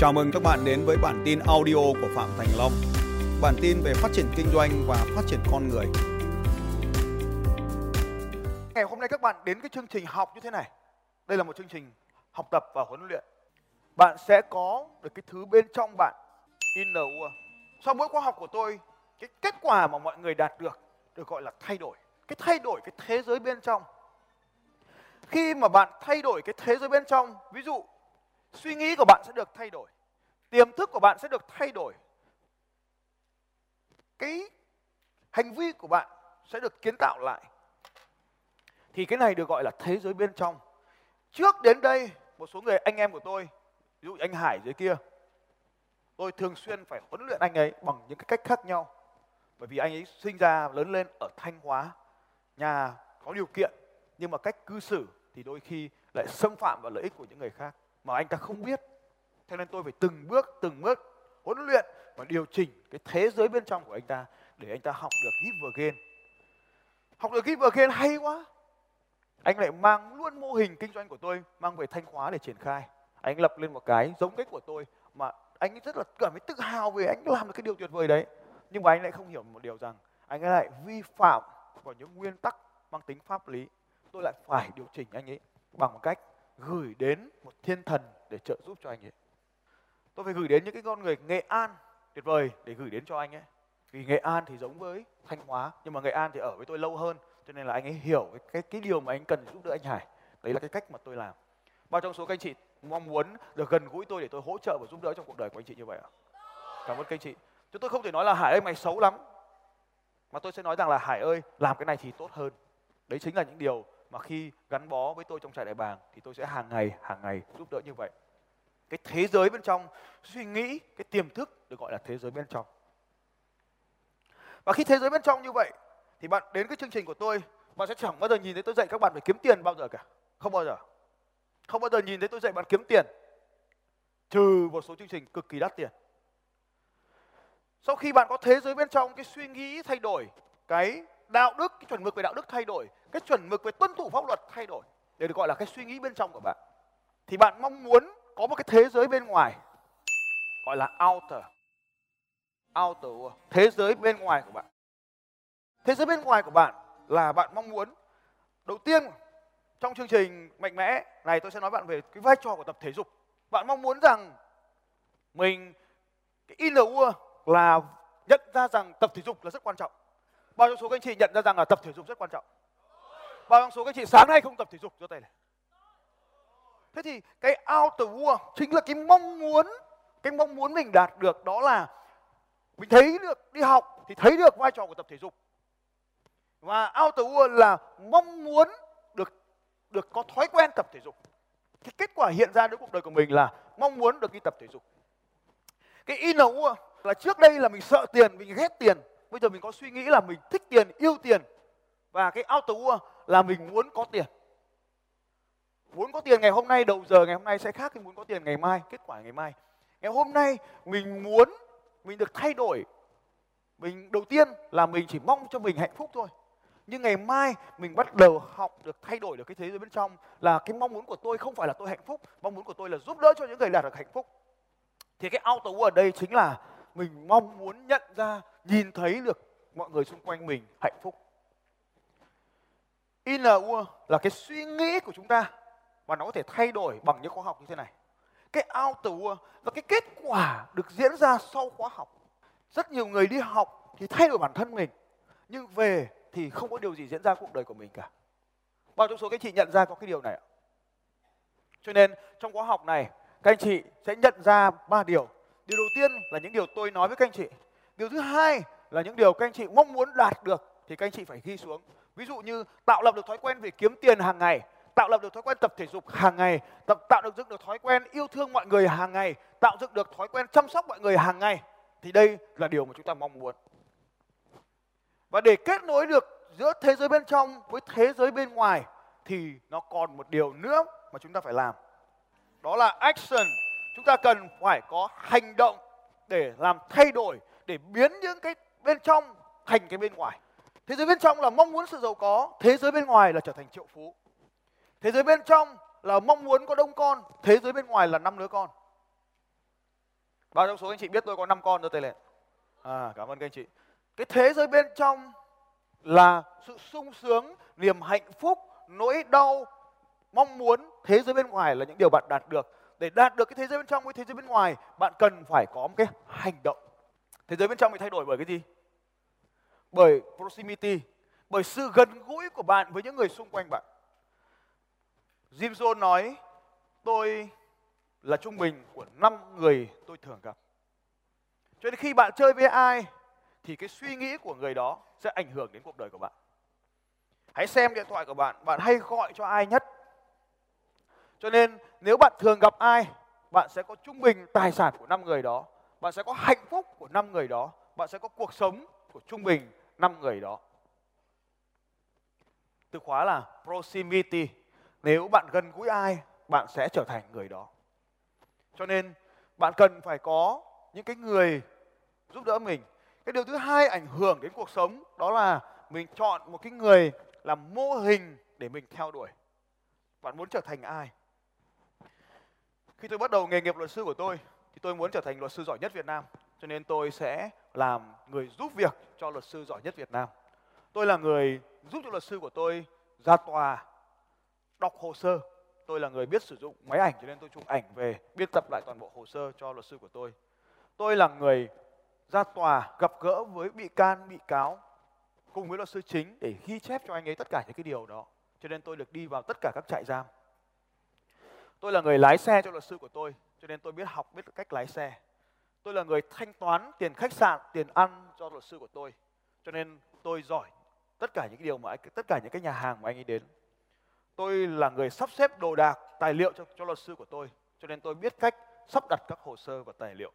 Chào mừng các bạn đến với bản tin audio của Phạm Thành Long. Bản tin về phát triển kinh doanh và phát triển con người. Ngày hôm nay các bạn đến cái chương trình học như thế này. Đây là một chương trình học tập và huấn luyện. Bạn sẽ có được cái thứ bên trong bạn inner Sau mỗi khóa học của tôi, cái kết quả mà mọi người đạt được được gọi là thay đổi. Cái thay đổi cái thế giới bên trong. Khi mà bạn thay đổi cái thế giới bên trong, ví dụ suy nghĩ của bạn sẽ được thay đổi. Tiềm thức của bạn sẽ được thay đổi. Cái hành vi của bạn sẽ được kiến tạo lại. Thì cái này được gọi là thế giới bên trong. Trước đến đây, một số người anh em của tôi, ví dụ anh Hải dưới kia, tôi thường xuyên phải huấn luyện anh ấy bằng những cái cách khác nhau. Bởi vì anh ấy sinh ra, lớn lên ở Thanh Hóa, nhà có điều kiện, nhưng mà cách cư xử thì đôi khi lại xâm phạm vào lợi ích của những người khác mà anh ta không biết. Thế nên tôi phải từng bước từng bước huấn luyện và điều chỉnh cái thế giới bên trong của anh ta để anh ta học được give again học được give again hay quá. Anh lại mang luôn mô hình kinh doanh của tôi mang về thanh hóa để triển khai. Anh lập lên một cái giống cách của tôi mà anh rất là cảm thấy tự hào về anh làm được cái điều tuyệt vời đấy. Nhưng mà anh lại không hiểu một điều rằng anh ấy lại vi phạm vào những nguyên tắc mang tính pháp lý. Tôi lại phải điều chỉnh anh ấy bằng một cách gửi đến một thiên thần để trợ giúp cho anh ấy. Tôi phải gửi đến những cái con người nghệ an tuyệt vời để gửi đến cho anh ấy. Vì nghệ an thì giống với thanh hóa nhưng mà nghệ an thì ở với tôi lâu hơn cho nên là anh ấy hiểu cái cái, cái điều mà anh cần giúp đỡ anh hải. Đấy là cái cách mà tôi làm. Bao trong số các anh chị mong muốn được gần gũi tôi để tôi hỗ trợ và giúp đỡ trong cuộc đời của anh chị như vậy ạ? Cảm ơn các anh chị. Chứ tôi không thể nói là hải ơi mày xấu lắm. Mà tôi sẽ nói rằng là hải ơi làm cái này thì tốt hơn. Đấy chính là những điều mà khi gắn bó với tôi trong trại đại bàng thì tôi sẽ hàng ngày hàng ngày giúp đỡ như vậy. Cái thế giới bên trong, suy nghĩ, cái tiềm thức được gọi là thế giới bên trong. Và khi thế giới bên trong như vậy, thì bạn đến cái chương trình của tôi, bạn sẽ chẳng bao giờ nhìn thấy tôi dạy các bạn phải kiếm tiền bao giờ cả. Không bao giờ. Không bao giờ nhìn thấy tôi dạy bạn kiếm tiền, trừ một số chương trình cực kỳ đắt tiền. Sau khi bạn có thế giới bên trong, cái suy nghĩ thay đổi, cái đạo đức, cái chuẩn mực về đạo đức thay đổi, cái chuẩn mực về tuân thủ pháp luật thay đổi. Để được gọi là cái suy nghĩ bên trong của bạn. Thì bạn mong muốn có một cái thế giới bên ngoài, gọi là outer. Outer thế giới bên ngoài của bạn. Thế giới bên ngoài của bạn là bạn mong muốn, đầu tiên, trong chương trình mạnh mẽ này tôi sẽ nói bạn về cái vai trò của tập thể dục. Bạn mong muốn rằng mình, cái inner là nhận ra rằng tập thể dục là rất quan trọng bao nhiêu số các anh chị nhận ra rằng là tập thể dục rất quan trọng? Bao nhiêu số các anh chị sáng nay không tập thể dục cho tay này thế thì cái outer war chính là cái mong muốn, cái mong muốn mình đạt được đó là mình thấy được, đi học thì thấy được vai trò của tập thể dục. Và outer war là mong muốn được được có thói quen tập thể dục. Cái kết quả hiện ra đối cuộc đời của mình là mong muốn được đi tập thể dục. Cái inner war là trước đây là mình sợ tiền, mình ghét tiền bây giờ mình có suy nghĩ là mình thích tiền, yêu tiền. Và cái outer war là mình muốn có tiền. Muốn có tiền ngày hôm nay, đầu giờ ngày hôm nay sẽ khác thì muốn có tiền ngày mai, kết quả ngày mai. Ngày hôm nay mình muốn, mình được thay đổi. Mình, đầu tiên là mình chỉ mong cho mình hạnh phúc thôi. Nhưng ngày mai mình bắt đầu học được thay đổi được cái thế giới bên trong là cái mong muốn của tôi không phải là tôi hạnh phúc. Mong muốn của tôi là giúp đỡ cho những người đạt được hạnh phúc. Thì cái auto ở đây chính là mình mong muốn nhận ra nhìn thấy được mọi người xung quanh mình hạnh phúc. Inner là cái suy nghĩ của chúng ta và nó có thể thay đổi bằng những khóa học như thế này. Cái outer world là cái kết quả được diễn ra sau khóa học. Rất nhiều người đi học thì thay đổi bản thân mình, nhưng về thì không có điều gì diễn ra cuộc đời của mình cả. Bao trong số các anh chị nhận ra có cái điều này ạ? Cho nên trong khóa học này, các anh chị sẽ nhận ra ba điều. Điều đầu tiên là những điều tôi nói với các anh chị điều thứ hai là những điều các anh chị mong muốn đạt được thì các anh chị phải ghi xuống ví dụ như tạo lập được thói quen về kiếm tiền hàng ngày tạo lập được thói quen tập thể dục hàng ngày, tập tạo được dựng được thói quen yêu thương mọi người hàng ngày, tạo dựng được thói quen chăm sóc mọi người hàng ngày thì đây là điều mà chúng ta mong muốn. Và để kết nối được giữa thế giới bên trong với thế giới bên ngoài thì nó còn một điều nữa mà chúng ta phải làm. Đó là action. Chúng ta cần phải có hành động để làm thay đổi, để biến những cái bên trong thành cái bên ngoài. Thế giới bên trong là mong muốn sự giàu có, thế giới bên ngoài là trở thành triệu phú. Thế giới bên trong là mong muốn có đông con, thế giới bên ngoài là năm đứa con. bao trong số anh chị biết tôi có 5 con tôi tay lên à cảm ơn các anh chị cái thế giới bên trong là sự sung sướng niềm hạnh phúc nỗi đau mong muốn thế giới bên ngoài là những điều bạn đạt được để đạt được cái thế giới bên trong với thế giới bên ngoài bạn cần phải có một cái hành động thế giới bên trong bị thay đổi bởi cái gì? Bởi proximity, bởi sự gần gũi của bạn với những người xung quanh bạn. Jim Jones nói, tôi là trung bình của năm người tôi thường gặp. Cho nên khi bạn chơi với ai, thì cái suy nghĩ của người đó sẽ ảnh hưởng đến cuộc đời của bạn. Hãy xem điện thoại của bạn bạn hay gọi cho ai nhất. Cho nên nếu bạn thường gặp ai, bạn sẽ có trung bình tài sản của năm người đó bạn sẽ có hạnh phúc của năm người đó. Bạn sẽ có cuộc sống của trung bình năm người đó. Từ khóa là proximity. Nếu bạn gần gũi ai, bạn sẽ trở thành người đó. Cho nên, bạn cần phải có những cái người giúp đỡ mình. Cái điều thứ hai ảnh hưởng đến cuộc sống đó là mình chọn một cái người làm mô hình để mình theo đuổi. Bạn muốn trở thành ai? Khi tôi bắt đầu nghề nghiệp luật sư của tôi thì tôi muốn trở thành luật sư giỏi nhất Việt Nam, cho nên tôi sẽ làm người giúp việc cho luật sư giỏi nhất Việt Nam. Tôi là người giúp cho luật sư của tôi ra tòa, đọc hồ sơ. Tôi là người biết sử dụng máy ảnh, cho nên tôi chụp ảnh về, biên tập lại toàn bộ hồ sơ cho luật sư của tôi. Tôi là người ra tòa, gặp gỡ với bị can, bị cáo, cùng với luật sư chính để ghi chép cho anh ấy tất cả những cái điều đó. Cho nên tôi được đi vào tất cả các trại giam. Tôi là người lái xe cho luật sư của tôi cho nên tôi biết học biết cách lái xe. Tôi là người thanh toán tiền khách sạn tiền ăn cho luật sư của tôi. Cho nên tôi giỏi tất cả những cái điều mà anh, tất cả những cái nhà hàng mà anh ấy đến. Tôi là người sắp xếp đồ đạc tài liệu cho, cho luật sư của tôi. Cho nên tôi biết cách sắp đặt các hồ sơ và tài liệu.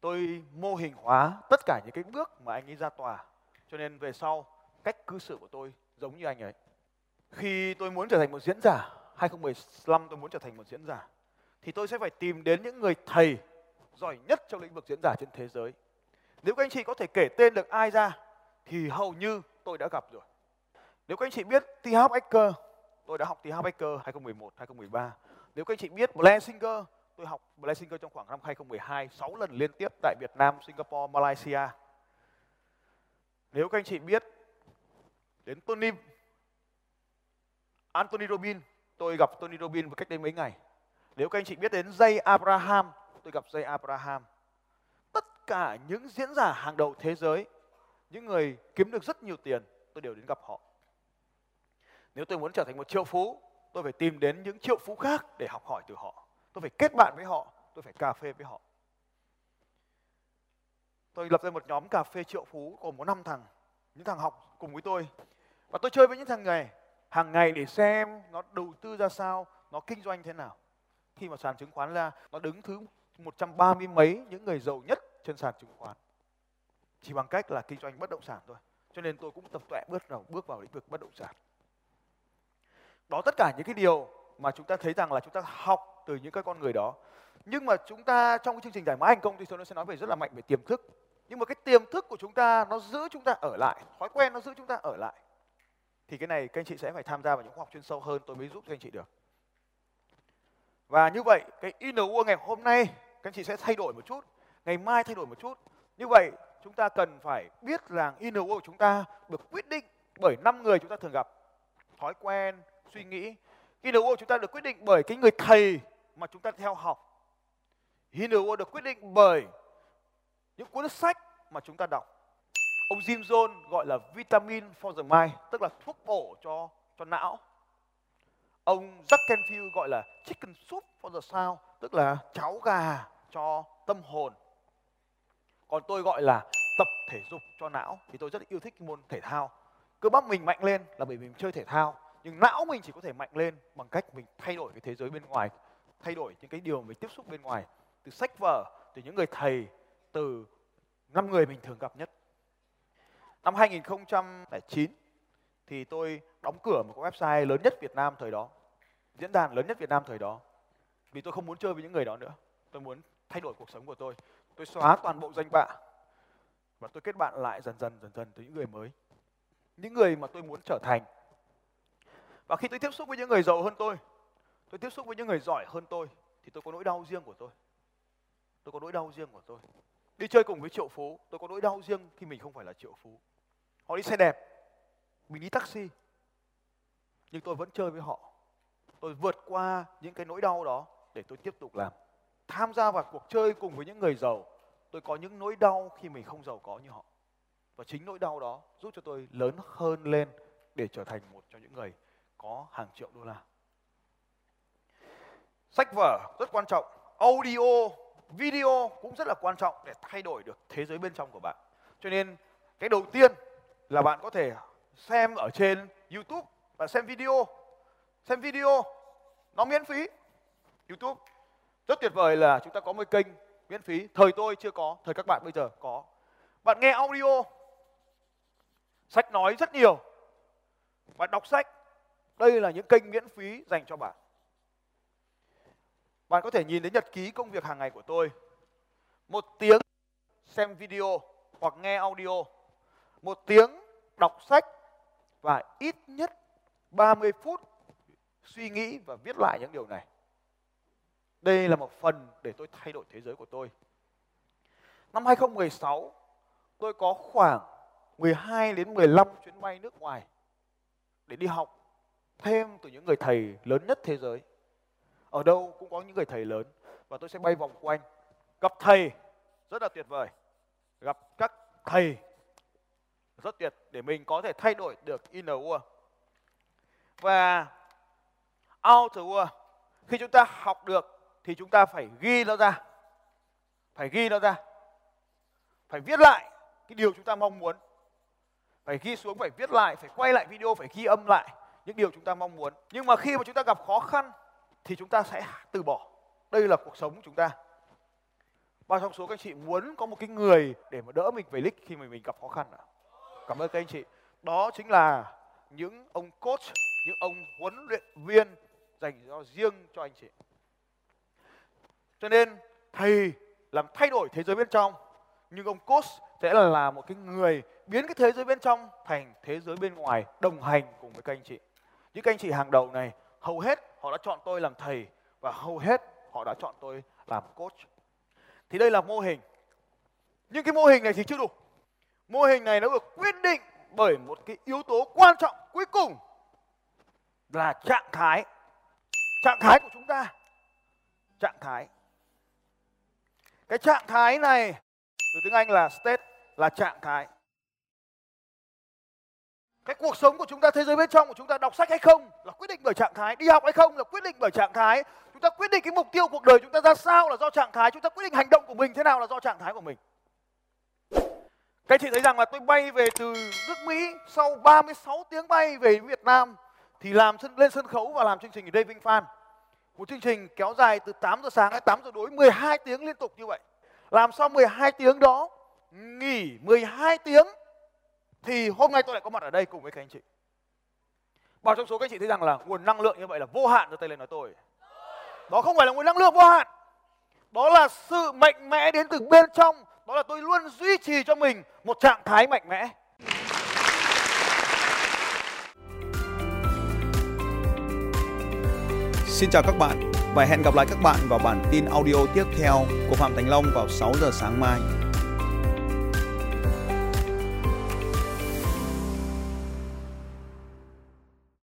Tôi mô hình hóa tất cả những cái bước mà anh ấy ra tòa. Cho nên về sau cách cư xử của tôi giống như anh ấy. Khi tôi muốn trở thành một diễn giả 2015 tôi muốn trở thành một diễn giả thì tôi sẽ phải tìm đến những người thầy giỏi nhất trong lĩnh vực diễn giả trên thế giới. Nếu các anh chị có thể kể tên được ai ra thì hầu như tôi đã gặp rồi. Nếu các anh chị biết TH Ecker, tôi đã học TH Ecker 2011 2013 nếu các anh chị biết Blessinger, Singer tôi học Blessinger Singer trong khoảng năm 2012 6 lần liên tiếp tại Việt Nam Singapore Malaysia. Nếu các anh chị biết đến Tony Anthony Robbins tôi gặp Tony Robbins cách đây mấy ngày nếu các anh chị biết đến dây Abraham, tôi gặp dây Abraham. Tất cả những diễn giả hàng đầu thế giới, những người kiếm được rất nhiều tiền, tôi đều đến gặp họ. Nếu tôi muốn trở thành một triệu phú, tôi phải tìm đến những triệu phú khác để học hỏi từ họ. Tôi phải kết bạn với họ, tôi phải cà phê với họ. Tôi lập ra một nhóm cà phê triệu phú gồm có năm thằng, những thằng học cùng với tôi. Và tôi chơi với những thằng này hàng ngày để xem nó đầu tư ra sao, nó kinh doanh thế nào khi mà sàn chứng khoán ra, nó đứng thứ 130 mấy những người giàu nhất trên sàn chứng khoán. Chỉ bằng cách là kinh doanh bất động sản thôi. Cho nên tôi cũng tập tuệ bước đầu, bước vào lĩnh vực bất động sản. Đó, tất cả những cái điều mà chúng ta thấy rằng là chúng ta học từ những cái con người đó. Nhưng mà chúng ta trong cái chương trình giải mã thành công thì tôi sẽ nói về rất là mạnh về tiềm thức. Nhưng mà cái tiềm thức của chúng ta, nó giữ chúng ta ở lại. Thói quen nó giữ chúng ta ở lại. Thì cái này các anh chị sẽ phải tham gia vào những khóa học chuyên sâu hơn, tôi mới giúp cho anh chị được và như vậy, cái inner ngày hôm nay, các anh chị sẽ thay đổi một chút, ngày mai thay đổi một chút. Như vậy, chúng ta cần phải biết rằng inner của chúng ta được quyết định bởi năm người chúng ta thường gặp. Thói quen, suy nghĩ. inner của chúng ta được quyết định bởi cái người thầy mà chúng ta theo học. inner được quyết định bởi những cuốn sách mà chúng ta đọc. Ông Jim Jones gọi là vitamin for the mind, tức là thuốc bổ cho cho não ông Jack Canfield gọi là chicken soup for the soul tức là cháo gà cho tâm hồn. Còn tôi gọi là tập thể dục cho não thì tôi rất yêu thích môn thể thao. Cơ bắp mình mạnh lên là bởi vì mình chơi thể thao, nhưng não mình chỉ có thể mạnh lên bằng cách mình thay đổi cái thế giới bên ngoài, thay đổi những cái điều mình tiếp xúc bên ngoài, từ sách vở, từ những người thầy, từ năm người mình thường gặp nhất. Năm 2009 thì tôi đóng cửa một cái website lớn nhất Việt Nam thời đó. Diễn đàn lớn nhất Việt Nam thời đó. Vì tôi không muốn chơi với những người đó nữa. Tôi muốn thay đổi cuộc sống của tôi. Tôi xóa toàn bộ danh bạ. Và tôi kết bạn lại dần dần dần dần với những người mới. Những người mà tôi muốn trở thành. Và khi tôi tiếp xúc với những người giàu hơn tôi tôi tiếp xúc với những người giỏi hơn tôi, thì tôi có nỗi đau riêng của tôi. Tôi có nỗi đau riêng của tôi. Đi chơi cùng với triệu phú, tôi có nỗi đau riêng khi mình không phải là triệu phú. Họ đi xe đẹp mình đi taxi. Nhưng tôi vẫn chơi với họ. Tôi vượt qua những cái nỗi đau đó để tôi tiếp tục làm. Tham gia vào cuộc chơi cùng với những người giàu, tôi có những nỗi đau khi mình không giàu có như họ. Và chính nỗi đau đó giúp cho tôi lớn hơn lên để trở thành một trong những người có hàng triệu đô la. Sách vở, rất quan trọng. Audio, video cũng rất là quan trọng để thay đổi được thế giới bên trong của bạn. Cho nên, cái đầu tiên là bạn có thể xem ở trên youtube và xem video. Xem video, nó miễn phí. Youtube, rất tuyệt vời là chúng ta có một kênh miễn phí. Thời tôi chưa có, thời các bạn bây giờ có. Bạn nghe audio, sách nói rất nhiều. Bạn đọc sách, đây là những kênh miễn phí dành cho bạn. Bạn có thể nhìn thấy nhật ký công việc hàng ngày của tôi. Một tiếng xem video hoặc nghe audio. Một tiếng đọc sách và ít nhất 30 phút suy nghĩ và viết lại những điều này đây là một phần để tôi thay đổi thế giới của tôi. Năm 2016, tôi có khoảng 12 đến 15 chuyến bay nước ngoài để đi học thêm từ những người thầy lớn nhất thế giới. Ở đâu cũng có những người thầy lớn và tôi sẽ bay vòng quanh gặp thầy rất là tuyệt vời. Gặp các thầy rất tuyệt để mình có thể thay đổi được inner world. Và outer world, khi chúng ta học được thì chúng ta phải ghi nó ra. Phải ghi nó ra. Phải viết lại cái điều chúng ta mong muốn. Phải ghi xuống, phải viết lại, phải quay lại video, phải ghi âm lại những điều chúng ta mong muốn. Nhưng mà khi mà chúng ta gặp khó khăn thì chúng ta sẽ từ bỏ. Đây là cuộc sống của chúng ta. Bao trong số các anh chị muốn có một cái người để mà đỡ mình về đích khi mà mình gặp khó khăn ạ cảm ơn các anh chị. Đó chính là những ông coach những ông huấn luyện viên dành cho riêng cho anh chị. Cho nên thầy làm thay đổi thế giới bên trong nhưng ông coach sẽ là, là một cái người biến cái thế giới bên trong thành thế giới bên ngoài đồng hành cùng với các anh chị. Những các anh chị hàng đầu này hầu hết họ đã chọn tôi làm thầy và hầu hết họ đã chọn tôi làm coach. Thì đây là mô hình. Nhưng cái mô hình này thì chưa đủ mô hình này nó được quyết định bởi một cái yếu tố quan trọng cuối cùng là trạng thái trạng thái của chúng ta trạng thái cái trạng thái này từ tiếng Anh là state là trạng thái. Cái cuộc sống của chúng ta, thế giới bên trong của chúng ta đọc sách hay không là quyết định bởi trạng thái, đi học hay không là quyết định bởi trạng thái. Chúng ta quyết định cái mục tiêu cuộc đời chúng ta ra sao là do trạng thái, chúng ta quyết định hành động của mình thế nào là do trạng thái của mình. Các anh chị thấy rằng là tôi bay về từ nước Mỹ sau 36 tiếng bay về Việt Nam thì làm sân, lên sân khấu và làm chương trình ở đây Vinh Phan. Một chương trình kéo dài từ 8 giờ sáng đến 8 giờ tối 12 tiếng liên tục như vậy. Làm sau 12 tiếng đó, nghỉ 12 tiếng thì hôm nay tôi lại có mặt ở đây cùng với các anh chị. Bao trong số các anh chị thấy rằng là nguồn năng lượng như vậy là vô hạn cho tay lên nói tôi. Đó không phải là nguồn năng lượng vô hạn. Đó là sự mạnh mẽ đến từ bên trong. Đó là tôi luôn duy trì cho mình một trạng thái mạnh mẽ. Xin chào các bạn và hẹn gặp lại các bạn vào bản tin audio tiếp theo của Phạm Thành Long vào 6 giờ sáng mai.